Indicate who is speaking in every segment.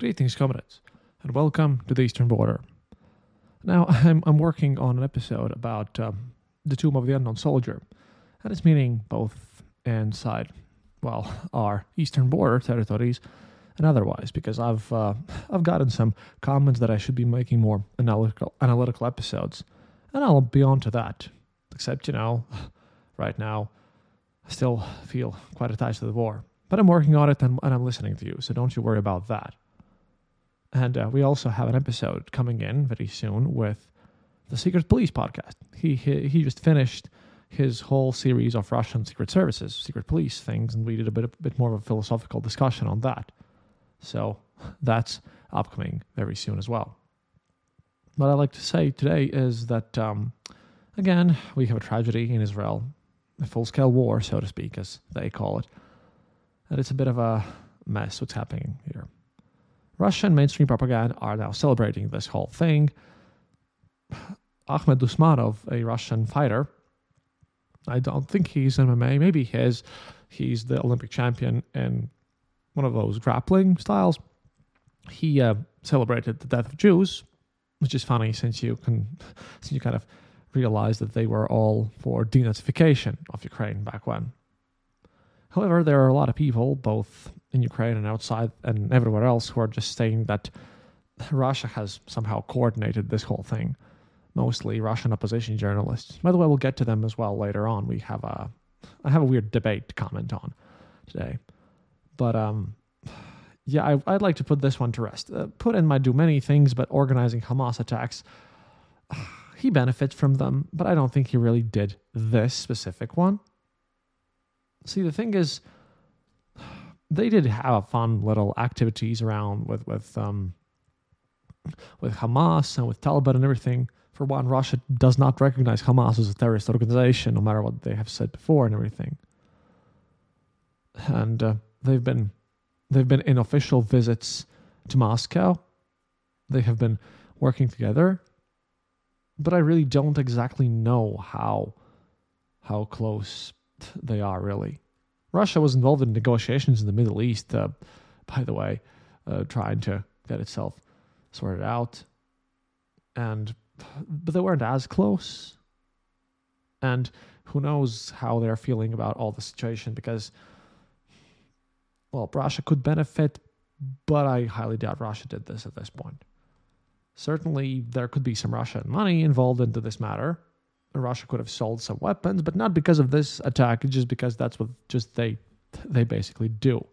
Speaker 1: Greetings, comrades, and welcome to the Eastern Border. Now, I'm, I'm working on an episode about um, the Tomb of the Unknown Soldier, and it's meaning both inside, well, our Eastern Border territories and otherwise, because I've uh, I've gotten some comments that I should be making more analytical analytical episodes, and I'll be on to that. Except, you know, right now, I still feel quite attached to the war, but I'm working on it and, and I'm listening to you, so don't you worry about that. And uh, we also have an episode coming in very soon with the Secret Police podcast. He, he he just finished his whole series of Russian secret services, secret police things, and we did a bit a bit more of a philosophical discussion on that. So that's upcoming very soon as well. What I'd like to say today is that um, again we have a tragedy in Israel, a full-scale war, so to speak, as they call it, and it's a bit of a mess what's happening here. Russian mainstream propaganda are now celebrating this whole thing. Ahmed Usmanov, a Russian fighter, I don't think he's MMA. Maybe he is. He's the Olympic champion in one of those grappling styles. He uh, celebrated the death of Jews, which is funny since you can, since you kind of realize that they were all for denazification of Ukraine back when. However, there are a lot of people, both in Ukraine and outside and everywhere else, who are just saying that Russia has somehow coordinated this whole thing. Mostly Russian opposition journalists. By the way, we'll get to them as well later on. We have a, I have a weird debate to comment on today, but um, yeah, I, would like to put this one to rest. Uh, Putin might do many things, but organizing Hamas attacks, he benefits from them. But I don't think he really did this specific one. See, the thing is, they did have fun little activities around with with um, with Hamas and with Taliban and everything. For one, Russia does not recognize Hamas as a terrorist organization, no matter what they have said before and everything. And uh, they've been they've been in official visits to Moscow. They have been working together, but I really don't exactly know how how close they are really. Russia was involved in negotiations in the Middle East, uh, by the way, uh, trying to get itself sorted out, and but they weren't as close. And who knows how they're feeling about all the situation because, well, Russia could benefit, but I highly doubt Russia did this at this point. Certainly, there could be some Russian money involved into this matter, Russia could have sold some weapons, but not because of this attack, just because that's what just they they basically do.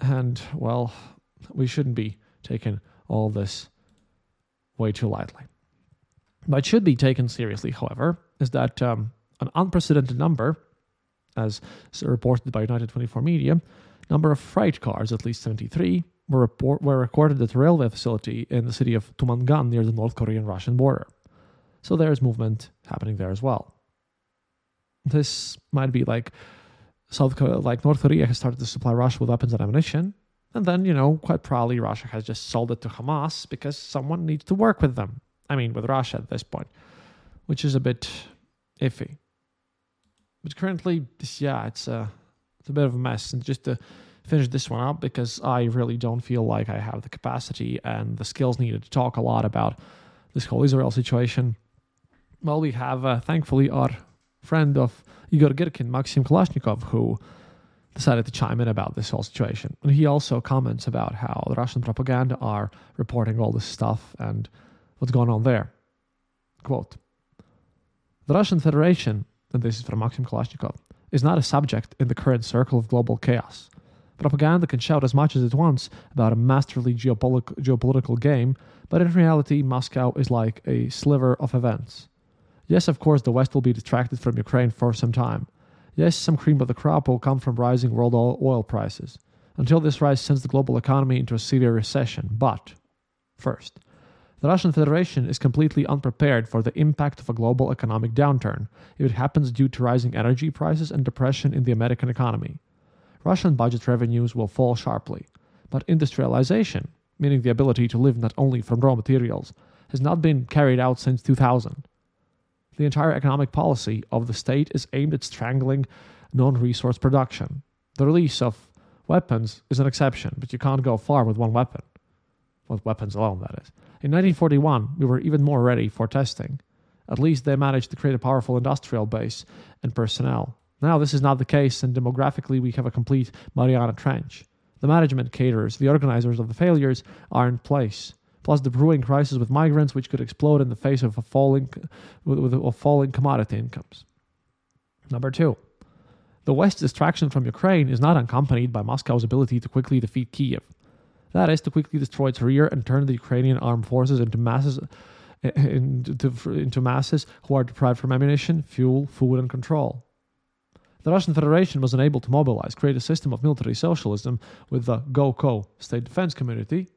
Speaker 1: And well, we shouldn't be taking all this way too lightly. What should be taken seriously, however, is that um, an unprecedented number, as reported by United 24 Media, number of freight cars, at least 73, were, report, were recorded at a railway facility in the city of Tumangan near the North Korean Russian border. So there's movement happening there as well. This might be like South Korea, like North Korea has started to supply Russia with weapons and ammunition. And then, you know, quite probably Russia has just sold it to Hamas because someone needs to work with them. I mean, with Russia at this point, which is a bit iffy. But currently, yeah, it's a, it's a bit of a mess. And just to finish this one up, because I really don't feel like I have the capacity and the skills needed to talk a lot about this whole Israel situation well, we have uh, thankfully our friend of Igor Girkin, Maxim Kalashnikov, who decided to chime in about this whole situation. And he also comments about how the Russian propaganda are reporting all this stuff and what's going on there. Quote The Russian Federation, and this is from Maxim Kalashnikov, is not a subject in the current circle of global chaos. Propaganda can shout as much as it wants about a masterly geopolit- geopolitical game, but in reality, Moscow is like a sliver of events. Yes, of course, the West will be distracted from Ukraine for some time. Yes, some cream of the crop will come from rising world oil prices, until this rise sends the global economy into a severe recession. But, first, the Russian Federation is completely unprepared for the impact of a global economic downturn if it happens due to rising energy prices and depression in the American economy. Russian budget revenues will fall sharply, but industrialization, meaning the ability to live not only from raw materials, has not been carried out since 2000 the entire economic policy of the state is aimed at strangling non resource production. The release of weapons is an exception, but you can't go far with one weapon. With weapons alone, that is. In 1941, we were even more ready for testing. At least they managed to create a powerful industrial base and personnel. Now, this is not the case, and demographically, we have a complete Mariana Trench. The management caterers, the organizers of the failures, are in place. Plus, the brewing crisis with migrants, which could explode in the face of a falling, of falling commodity incomes. Number two, the West's distraction from Ukraine is not accompanied by Moscow's ability to quickly defeat Kiev. That is, to quickly destroy its rear and turn the Ukrainian armed forces into masses eh, into, into masses who are deprived from ammunition, fuel, food, and control. The Russian Federation was unable to mobilize, create a system of military socialism with the GOCO state defense community.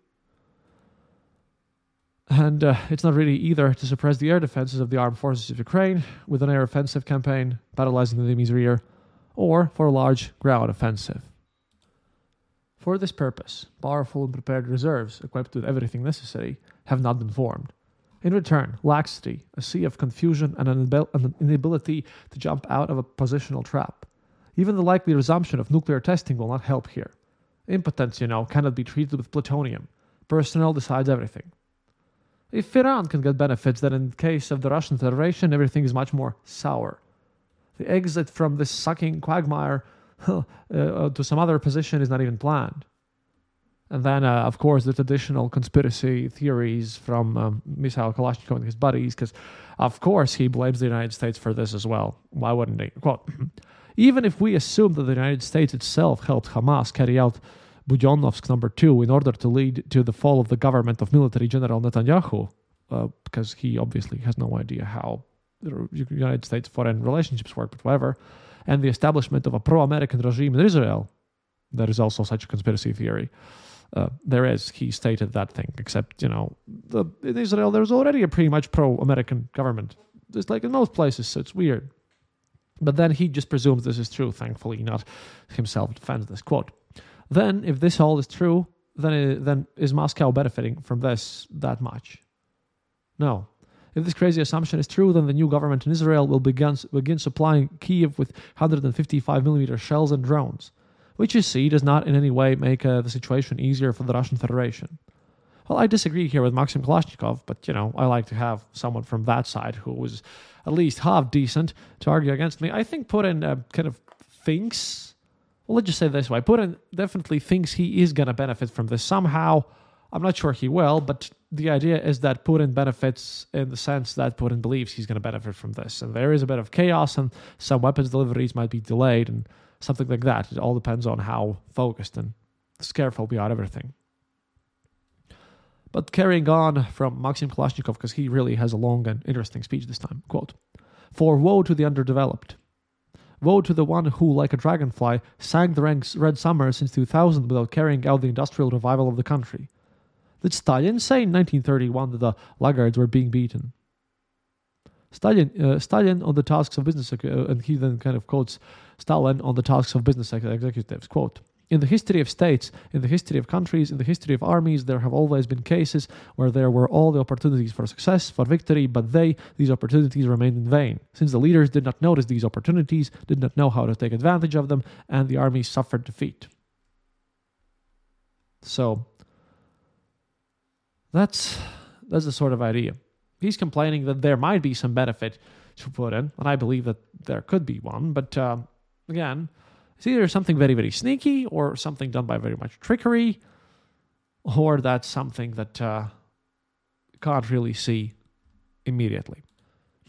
Speaker 1: And uh, it's not really either to suppress the air defenses of the armed forces of Ukraine with an air offensive campaign, battleizing the enemy's rear, or for a large ground offensive. For this purpose, powerful and prepared reserves, equipped with everything necessary, have not been formed. In return, laxity, a sea of confusion, and an inability to jump out of a positional trap. Even the likely resumption of nuclear testing will not help here. Impotence, you know, cannot be treated with plutonium. Personnel decides everything. If Iran can get benefits, then in case of the Russian Federation, everything is much more sour. The exit from this sucking quagmire uh, to some other position is not even planned. And then, uh, of course, the traditional conspiracy theories from um, Mikhail Kalashnikov and his buddies, because, of course, he blames the United States for this as well. Why wouldn't he? Quote Even if we assume that the United States itself helped Hamas carry out Budyonnovsk number two in order to lead to the fall of the government of military general Netanyahu, uh, because he obviously has no idea how the United States foreign relationships work, but whatever, and the establishment of a pro American regime in Israel, there is also such a conspiracy theory. Uh, there is. He stated that thing, except, you know, the, in Israel, there's already a pretty much pro American government. It's like in most places, so it's weird. But then he just presumes this is true, thankfully, not himself defends this. Quote Then, if this all is true, then, it, then is Moscow benefiting from this that much? No. If this crazy assumption is true, then the new government in Israel will begin, begin supplying Kiev with 155 millimeter shells and drones which you see does not in any way make uh, the situation easier for the Russian Federation. Well, I disagree here with Maxim Kalashnikov, but you know, I like to have someone from that side who was at least half decent to argue against me. I think Putin uh, kind of thinks, well, let's just say this way Putin definitely thinks he is going to benefit from this somehow. I'm not sure he will, but the idea is that Putin benefits in the sense that Putin believes he's going to benefit from this. And there is a bit of chaos, and some weapons deliveries might be delayed, and something like that. It all depends on how focused and careful we are everything. But carrying on from Maxim Kalashnikov, because he really has a long and interesting speech this time. Quote For woe to the underdeveloped. Woe to the one who, like a dragonfly, sang the ranks Red Summer since 2000 without carrying out the industrial revival of the country. Did Stalin say in 1931 that the laggards were being beaten? Stalin, uh, Stalin on the tasks of business, uh, and he then kind of quotes Stalin on the tasks of business executives. Quote, in the history of states, in the history of countries, in the history of armies, there have always been cases where there were all the opportunities for success, for victory, but they, these opportunities remained in vain, since the leaders did not notice these opportunities, did not know how to take advantage of them, and the army suffered defeat. So, that's that's the sort of idea. He's complaining that there might be some benefit to Putin, and I believe that there could be one, but. Uh, again, it's either something very, very sneaky or something done by very much trickery, or that's something that uh, can't really see immediately.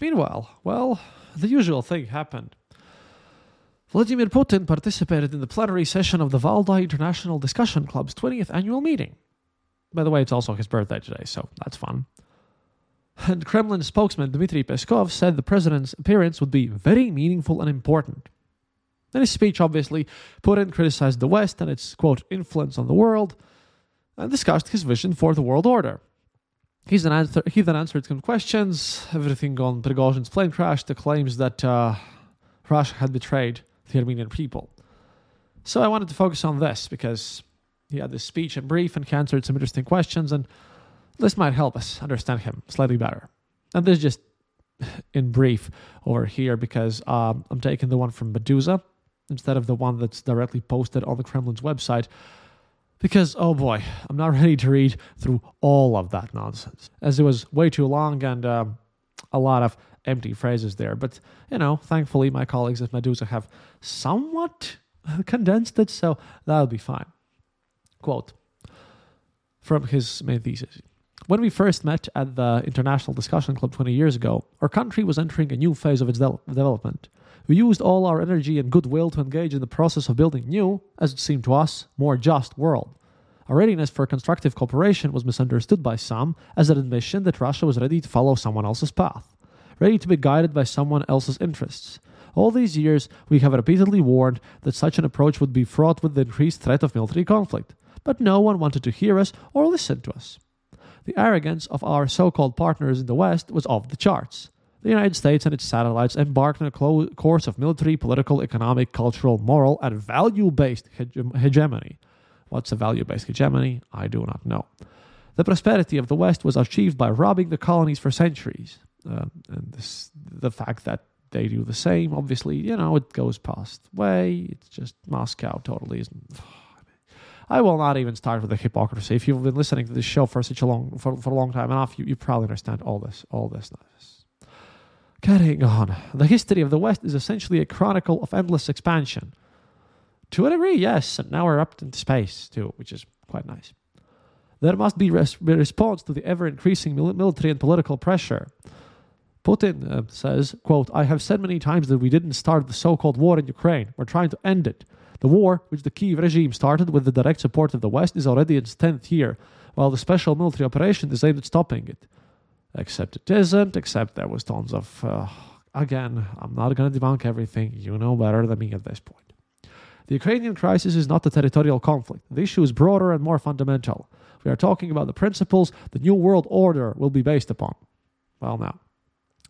Speaker 1: Meanwhile, well, the usual thing happened. Vladimir Putin participated in the plenary session of the Valdai International Discussion Club's 20th annual meeting. By the way, it's also his birthday today, so that's fun. And Kremlin spokesman Dmitry Peskov said the president's appearance would be very meaningful and important. In his speech, obviously, Putin criticized the West and its, quote, influence on the world, and discussed his vision for the world order. Answer, he then answered some questions, everything on Prigozhin's plane crash, the claims that uh, Russia had betrayed the Armenian people. So I wanted to focus on this because he had this speech in brief and he answered some interesting questions, and this might help us understand him slightly better. And this is just in brief over here because um, I'm taking the one from Meduza instead of the one that's directly posted on the Kremlin's website. Because, oh boy, I'm not ready to read through all of that nonsense, as it was way too long and um, a lot of empty phrases there. But, you know, thankfully, my colleagues at Meduza have somewhat condensed it, so that'll be fine. Quote from his main thesis. When we first met at the International Discussion Club 20 years ago, our country was entering a new phase of its de- development. We used all our energy and goodwill to engage in the process of building new, as it seemed to us, more just world. Our readiness for constructive cooperation was misunderstood by some as an admission that Russia was ready to follow someone else's path, ready to be guided by someone else's interests. All these years, we have repeatedly warned that such an approach would be fraught with the increased threat of military conflict, but no one wanted to hear us or listen to us. The arrogance of our so called partners in the West was off the charts. The United States and its satellites embarked on a clo- course of military, political, economic, cultural, moral, and value based hege- hegemony. What's a value based hegemony? I do not know. The prosperity of the West was achieved by robbing the colonies for centuries. Uh, and this, the fact that they do the same, obviously, you know, it goes past way. It's just Moscow totally isn't. I will not even start with the hypocrisy. If you've been listening to this show for such a long for, for a long time enough, you, you probably understand all this, all this. Carrying on, the history of the West is essentially a chronicle of endless expansion. To a degree, yes, and now we're up into space too, which is quite nice. There must be a response to the ever increasing military and political pressure. Putin uh, says, quote, I have said many times that we didn't start the so-called war in Ukraine. We're trying to end it. The war, which the Kiev regime started with the direct support of the West, is already in its 10th year, while the special military operation is aimed at stopping it. Except it isn't, except there was tons of. Uh, again, I'm not going to debunk everything. You know better than me at this point. The Ukrainian crisis is not a territorial conflict. The issue is broader and more fundamental. We are talking about the principles the New World Order will be based upon. Well, now,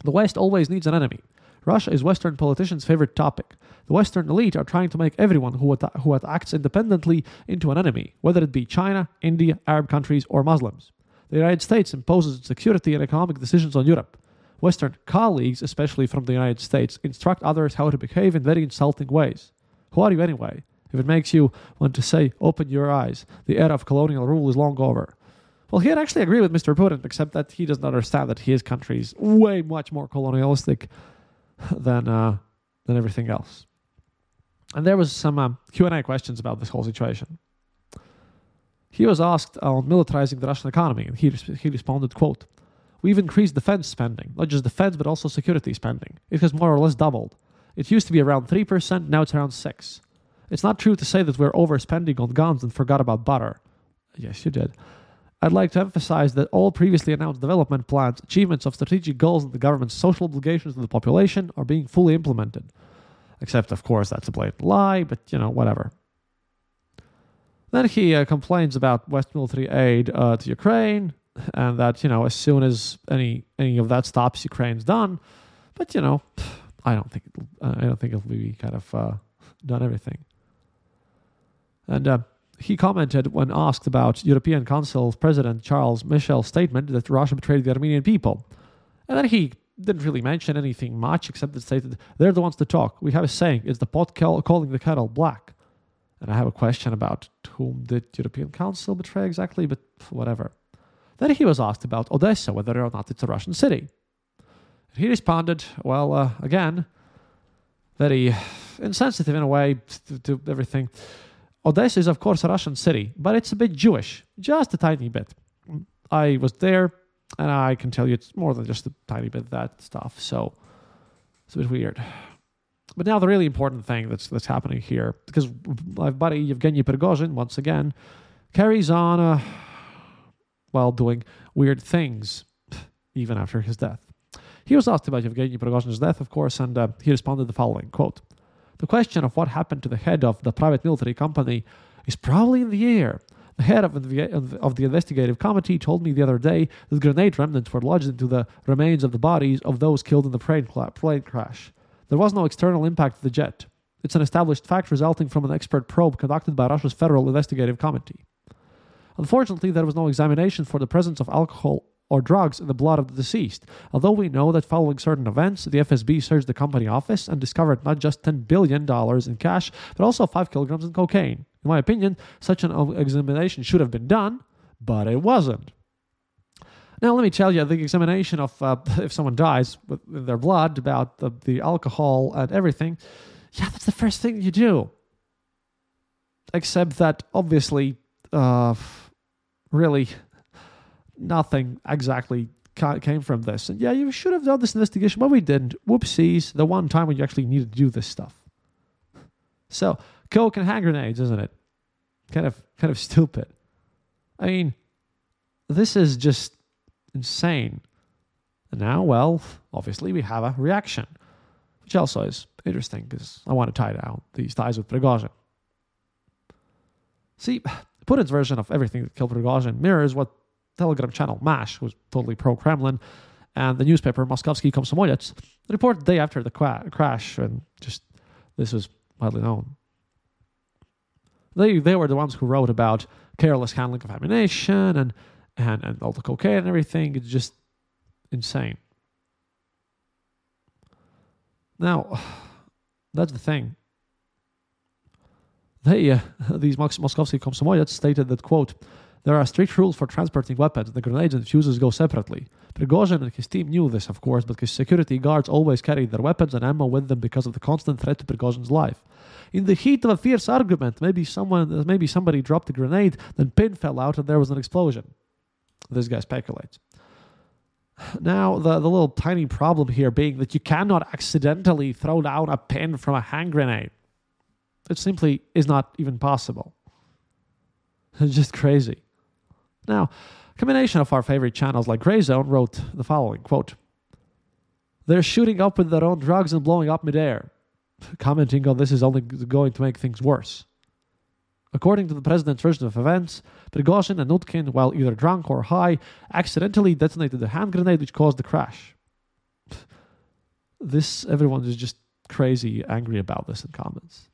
Speaker 1: the West always needs an enemy. Russia is Western politicians' favorite topic. The Western elite are trying to make everyone who, atta- who acts independently into an enemy, whether it be China, India, Arab countries, or Muslims. The United States imposes security and economic decisions on Europe. Western colleagues, especially from the United States, instruct others how to behave in very insulting ways. Who are you anyway? If it makes you want to say, open your eyes, the era of colonial rule is long over. Well, he'd actually agree with Mr. Putin, except that he doesn't understand that his country is way much more colonialistic than uh, than everything else. And there was some um, Q&A questions about this whole situation. He was asked on militarizing the Russian economy, and he, he responded, quote, We've increased defense spending, not just defense, but also security spending. It has more or less doubled. It used to be around 3%, now it's around 6 It's not true to say that we're overspending on guns and forgot about butter. Yes, you did. I'd like to emphasize that all previously announced development plans, achievements of strategic goals, and the government's social obligations to the population are being fully implemented. Except, of course, that's a blatant lie, but you know, whatever. Then he uh, complains about West military aid uh, to Ukraine, and that you know, as soon as any any of that stops, Ukraine's done. But you know, I don't think it'll, uh, I don't think it'll be kind of uh, done everything. And uh, he commented when asked about European Council President Charles Michel's statement that Russia betrayed the Armenian people, and then he didn't really mention anything much except that they're the ones to talk. We have a saying: it's the pot calling the kettle black?" And I have a question about whom did European Council betray exactly, but whatever. Then he was asked about Odessa, whether or not it's a Russian city. He responded, well, uh, again, very insensitive in a way to, to, everything. Odessa is, of course, a Russian city, but it's a bit Jewish, just a tiny bit. I was there, and I can tell you it's more than just a tiny bit of that stuff, so it's a bit weird. But now the really important thing that's that's happening here, because my buddy Yevgeny Prigozhin once again carries on uh, while doing weird things, even after his death. He was asked about Yevgeny Prigozhin's death, of course, and uh, he responded the following quote: "The question of what happened to the head of the private military company is probably in the air." The head of the, of the investigative committee told me the other day that grenade remnants were lodged into the remains of the bodies of those killed in the plane, crash. There was no external impact of the jet. It's an established fact resulting from an expert probe conducted by Russia's Federal Investigative Committee. Unfortunately, there was no examination for the presence of alcohol or drugs in the blood of the deceased. Although we know that following certain events, the FSB searched the company office and discovered not just $10 billion in cash, but also 5 kilograms in cocaine. In my opinion, such an examination should have been done, but it wasn't. Now, let me tell you, the examination of uh, if someone dies with, their blood, about the, the alcohol and everything, yeah, that's the first thing you do. Except that, obviously, uh, really, nothing exactly came from this. And yeah, you should have done this investigation, but we didn't. Whoopsies, the one time when you actually needed to do this stuff. So, coke and hand grenades, isn't it? Kind of, kind of stupid. I mean, this is just insane. And now, well, obviously we have a reaction, which also is interesting because I want to tie down these ties with Prigozhin. See, Putin's version of everything that killed Prigozhin mirrors what Telegram channel MASH, was totally pro-Kremlin, and the newspaper Moskovsky Komsomolets reported the day after the crash, and just this was widely known. They they were the ones who wrote about careless handling of ammunition and and, and all the cocaine and everything. It's just insane. Now, that's the thing. They, uh, these Moskovsky Komsomolets stated that, quote, there are strict rules for transporting weapons. The grenades and fuses go separately. Prigozhin and his team knew this, of course, but his security guards always carried their weapons and ammo with them because of the constant threat to Prigozhin's life. In the heat of a fierce argument, maybe someone, maybe somebody dropped a grenade, then pin fell out and there was an explosion. This guy speculates. Now, the, the little tiny problem here being that you cannot accidentally throw down a pin from a hand grenade. It simply is not even possible. It's just crazy. Now, a combination of our favorite channels like Grayzone wrote the following quote, They're shooting up with their own drugs and blowing up midair. Commenting on this is only going to make things worse. According to the president's version of events, Prigozhin and Utkin, while either drunk or high, accidentally detonated a hand grenade which caused the crash. This, everyone is just crazy angry about this in comments.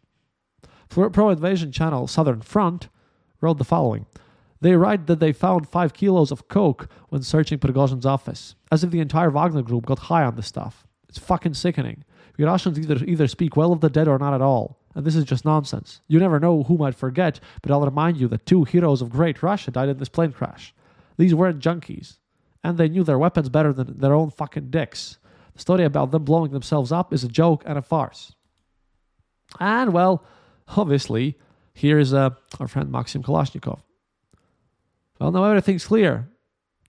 Speaker 1: Pro invasion channel Southern Front wrote the following They write that they found five kilos of coke when searching Prigozhin's office, as if the entire Wagner group got high on the stuff. It's fucking sickening. Russians either, either speak well of the dead or not at all. And this is just nonsense. You never know who might forget, but I'll remind you that two heroes of great Russia died in this plane crash. These weren't junkies, and they knew their weapons better than their own fucking dicks. The story about them blowing themselves up is a joke and a farce. And, well, obviously, here is uh, our friend Maxim Kalashnikov. Well, now everything's clear.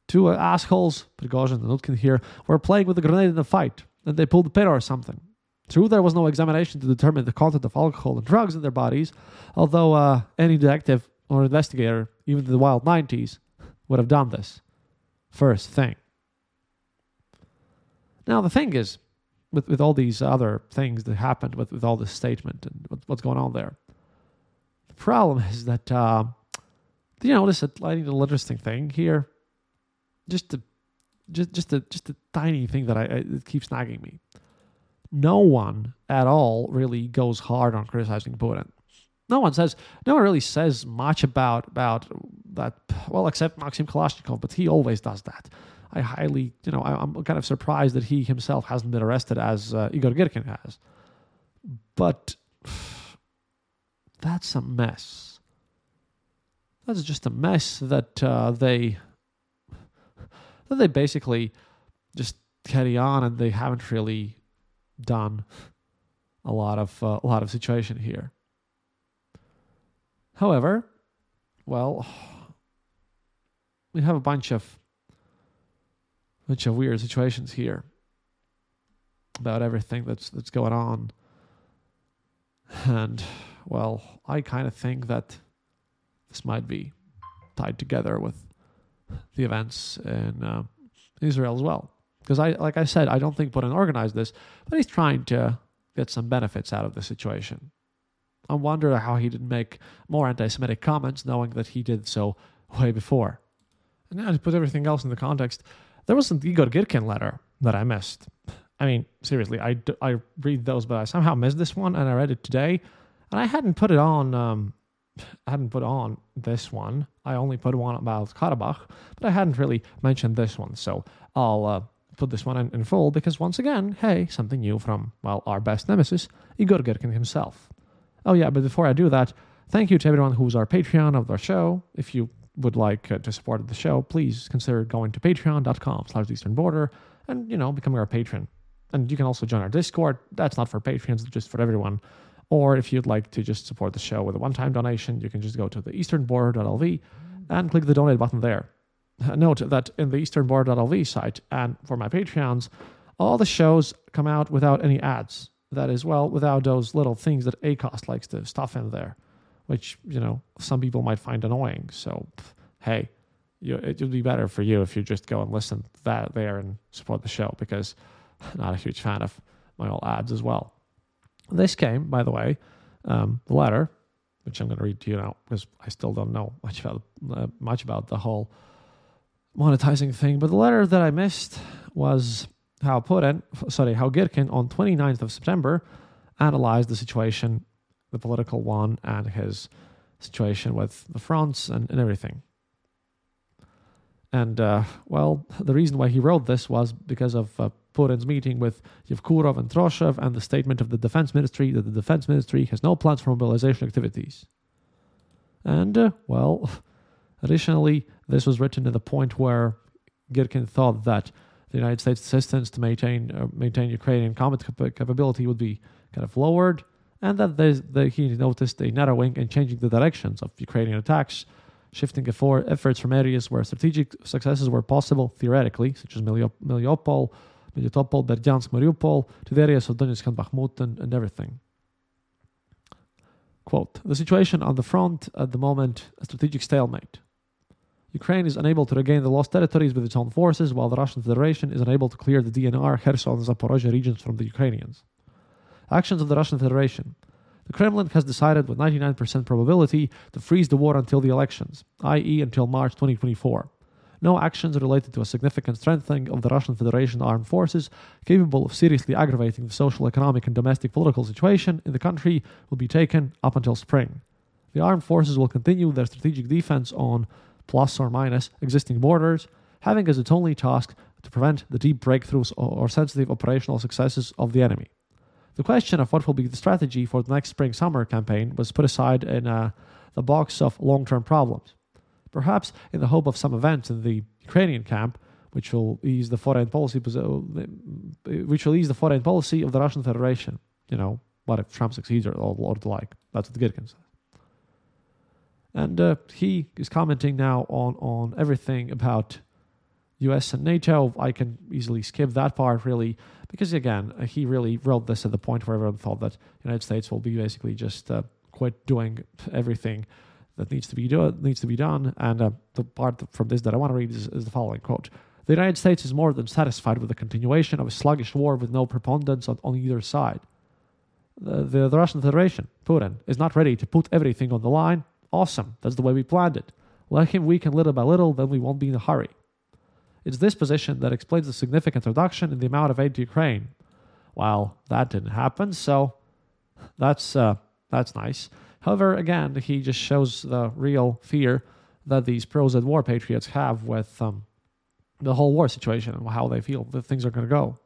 Speaker 1: Two uh, assholes, Prigozhin and Utkin here, were playing with a grenade in a fight, and they pulled the pin or something. True, there was no examination to determine the content of alcohol and drugs in their bodies, although uh, any detective or investigator, even in the wild 90s, would have done this. First thing. Now, the thing is, with, with all these other things that happened with, with all this statement and what, what's going on there, the problem is that, uh, you know, this is a little interesting thing here. Just a, just, just a, just a tiny thing that I, I it keeps nagging me no one at all really goes hard on criticizing Putin. No one says, no one really says much about about that. Well, except Maxim Kalashnikov, but he always does that. I highly, you know, I, am kind of surprised that he himself hasn't been arrested as uh, Igor Girkin has. But that's a mess. That's just a mess that uh, they that they basically just carry on, and they haven't really done a lot of uh, a lot of situation here. However, well, we have a bunch of bunch of weird situations here about everything that's that's going on. And well, I kind of think that this might be tied together with the events in uh, Israel as well. Because I, like I said, I don't think Putin organized this, but he's trying to get some benefits out of the situation. I wonder how he didn't make more anti-Semitic comments, knowing that he did so way before. And now to put everything else in the context, there was an Igor Girkin letter that I missed. I mean, seriously, I, I read those, but I somehow missed this one, and I read it today, and I hadn't put it on um, I hadn't put on this one. I only put one about Karabakh, but I hadn't really mentioned this one. So I'll uh, put this one in, in, full because once again, hey, something new from, well, our best nemesis, Igor Girkin himself. Oh, yeah, but before I do that, thank you to everyone who's our Patreon of our show. If you would like uh, to support the show, please consider going to patreon.com slash eastern border and, you know, becoming our patron. And you can also join our Discord. That's not for patrons, just for everyone. Or if you'd like to just support the show with a one time donation, you can just go to the easternborder.lv and click the donate button there. Note that in the easternborder.lv site and for my Patreons, all the shows come out without any ads. That is, well, without those little things that Acast likes to stuff in there, which, you know, some people might find annoying. So, hey, you, it would be better for you if you just go and listen that there and support the show because I'm not a huge fan of my old ads as well. This came, by the way, um, the letter, which I'm going to read to you now because I still don't know much about uh, much about the whole monetizing thing. But the letter that I missed was how Putin, sorry, how Girkin on 29th of September analyzed the situation, the political one, and his situation with the fronts and, and everything. And uh, well, the reason why he wrote this was because of uh, Putin's meeting with Yevkurov and Troshev and the statement of the defense ministry that the defense ministry has no plans for mobilization activities. And, uh, well, additionally, this was written at the point where Girkin thought that the United States assistance to maintain uh, maintain Ukrainian combat cap- capability would be kind of lowered, and that, that he noticed a narrowing and changing the directions of Ukrainian attacks, shifting efforts from areas where strategic successes were possible theoretically, such as Mariupol, Melitopol, Berdyansk, Mariupol, to the areas of Donetsk and Bakhmut and, and everything. Quote, the situation on the front at the moment, a strategic stalemate. Ukraine is unable to regain the lost territories with its own forces, while the Russian Federation is unable to clear the DNR, Kherson, and Zaporozhye regions from the Ukrainians. Actions of the Russian Federation. The Kremlin has decided with 99% probability to freeze the war until the elections, i.e., until March 2024 no actions related to a significant strengthening of the Russian Federation armed forces capable of seriously aggravating the social, economic, and domestic political situation in the country will be taken up until spring. The armed forces will continue their strategic defense on plus or minus existing borders, having as its only task to prevent the deep breakthroughs or sensitive operational successes of the enemy. The question of what will be the strategy for the next spring summer campaign was put aside in uh, the box of long term problems perhaps in the hope of some events in the Ukrainian camp, which will ease the foreign policy, which will ease the foreign policy of the Russian Federation. You know, what if Trump succeeds or, or the like? That's what Girkin says. And uh, he is commenting now on on everything about U.S. and NATO. I can easily skip that part really because again, he really wrote this at the point where everyone thought that the United States will be basically just uh, quit doing everything that needs to be do- needs to be done. And uh, the part from this that I want to read is, is the following quote: "The United States is more than satisfied with the continuation of a sluggish war with no preponderance on, on either side. The, the, the Russian Federation, Putin, is not ready to put everything on the line. Awesome, that's the way we planned it. Let him weaken little by little, then we won't be in a hurry." It's this position that explains the significant reduction in the amount of aid to Ukraine. Well, that didn't happen, so that's uh, that's nice. However, again, he just shows the real fear that these pros and war patriots have with um, the whole war situation and how they feel that things are going to go.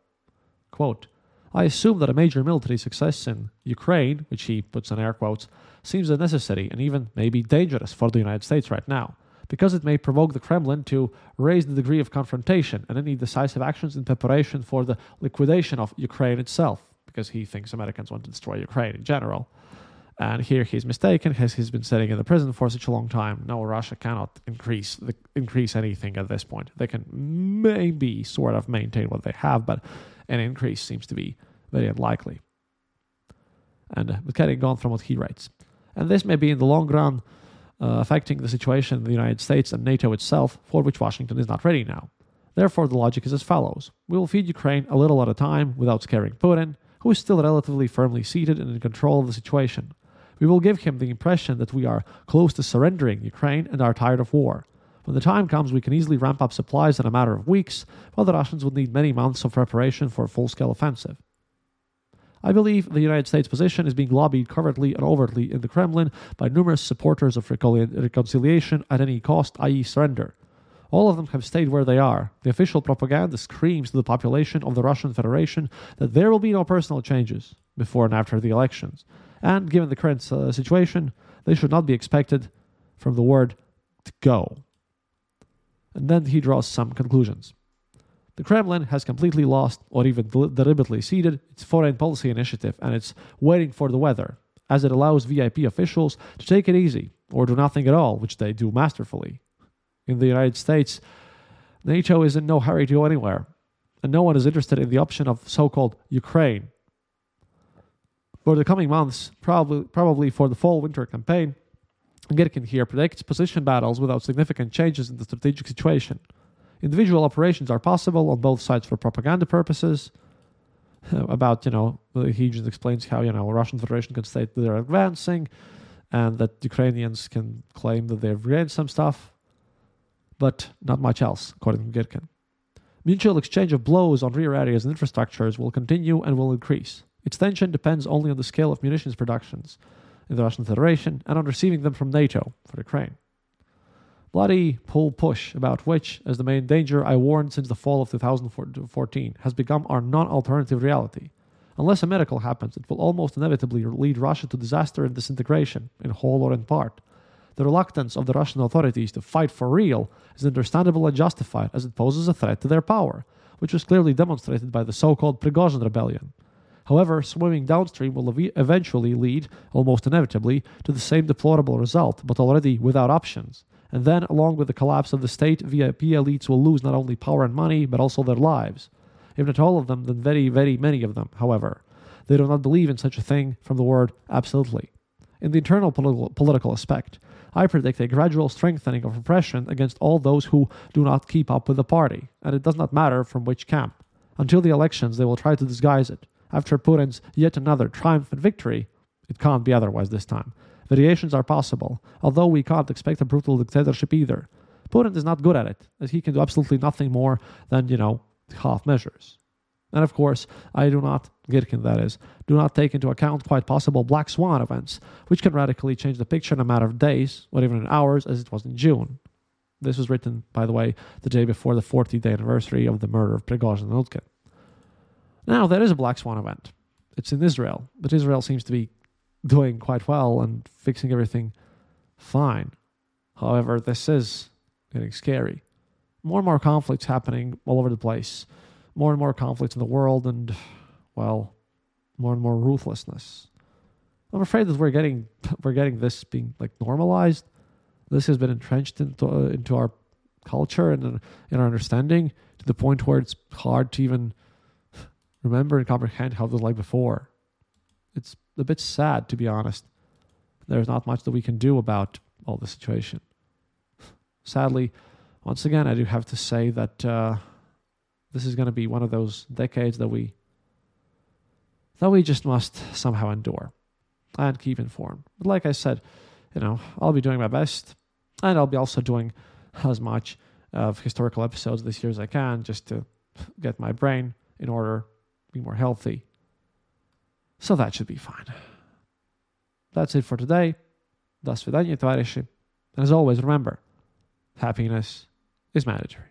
Speaker 1: Quote, I assume that a major military success in Ukraine, which he puts in air quotes, seems unnecessary and even maybe dangerous for the United States right now, because it may provoke the Kremlin to raise the degree of confrontation and any decisive actions in preparation for the liquidation of Ukraine itself, because he thinks Americans want to destroy Ukraine in general. And here he's mistaken because he's been sitting in the prison for such a long time. No, Russia cannot increase the, increase anything at this point. They can maybe sort of maintain what they have, but an increase seems to be very unlikely. And uh, getting gone from what he writes. And this may be in the long run uh, affecting the situation in the United States and NATO itself, for which Washington is not ready now. Therefore, the logic is as follows We will feed Ukraine a little at a time without scaring Putin, who is still relatively firmly seated and in control of the situation. We will give him the impression that we are close to surrendering Ukraine and are tired of war. When the time comes, we can easily ramp up supplies in a matter of weeks, while the Russians would need many months of preparation for a full scale offensive. I believe the United States position is being lobbied covertly and overtly in the Kremlin by numerous supporters of reconciliation at any cost, i.e., surrender. All of them have stayed where they are. The official propaganda screams to the population of the Russian Federation that there will be no personal changes before and after the elections. And given the current uh, situation, they should not be expected from the word to go. And then he draws some conclusions. The Kremlin has completely lost, or even deliberately ceded, its foreign policy initiative and it's waiting for the weather, as it allows VIP officials to take it easy or do nothing at all, which they do masterfully. In the United States, NATO is in no hurry to go anywhere, and no one is interested in the option of so called Ukraine. For the coming months, probably, probably for the fall winter campaign, Girkin here predicts position battles without significant changes in the strategic situation. Individual operations are possible on both sides for propaganda purposes. About, you know, he just explains how, you know, Russian Federation can state that they're advancing and that Ukrainians can claim that they've gained some stuff, but not much else, according to Girkin. Mutual exchange of blows on rear areas and infrastructures will continue and will increase. Its tension depends only on the scale of munitions productions in the Russian Federation and on receiving them from NATO for Ukraine. Bloody pull push, about which, as the main danger I warned since the fall of 2014, has become our non alternative reality. Unless a miracle happens, it will almost inevitably lead Russia to disaster and disintegration, in whole or in part. The reluctance of the Russian authorities to fight for real is understandable and justified as it poses a threat to their power, which was clearly demonstrated by the so called Prigozhin rebellion. However, swimming downstream will eventually lead, almost inevitably, to the same deplorable result, but already without options. And then, along with the collapse of the state, VIP elites will lose not only power and money, but also their lives. If not all of them, then very, very many of them, however. They do not believe in such a thing from the word absolutely. In the internal political, political aspect, I predict a gradual strengthening of repression against all those who do not keep up with the party, and it does not matter from which camp. Until the elections, they will try to disguise it. After Putin's yet another triumphant victory, it can't be otherwise this time. Variations are possible, although we can't expect a brutal dictatorship either. Putin is not good at it, as he can do absolutely nothing more than, you know, half measures. And of course, I do not, Girkin that is, do not take into account quite possible black swan events, which can radically change the picture in a matter of days, or even in hours, as it was in June. This was written, by the way, the day before the 40th day anniversary of the murder of Prigozhin and Utkin. Now, there is a black swan event. It's in Israel, but Israel seems to be doing quite well and fixing everything fine. However, this is getting scary. More and more conflicts happening all over the place. More and more conflicts in the world, and well, more and more ruthlessness. I'm afraid that we're getting we're getting this being like normalized. This has been entrenched into uh, into our culture and in our understanding to the point where it's hard to even remember and comprehend how it was like before. It's a bit sad, to be honest. There's not much that we can do about all the situation. Sadly, once again, I do have to say that uh, this is going to be one of those decades that we that we just must somehow endure and keep informed. But like I said, you know, I'll be doing my best, and I'll be also doing as much of historical episodes this year as I can, just to get my brain in order, be more healthy, so that should be fine. That's it for today. До свидания, товарищи. And as always, remember, happiness is mandatory.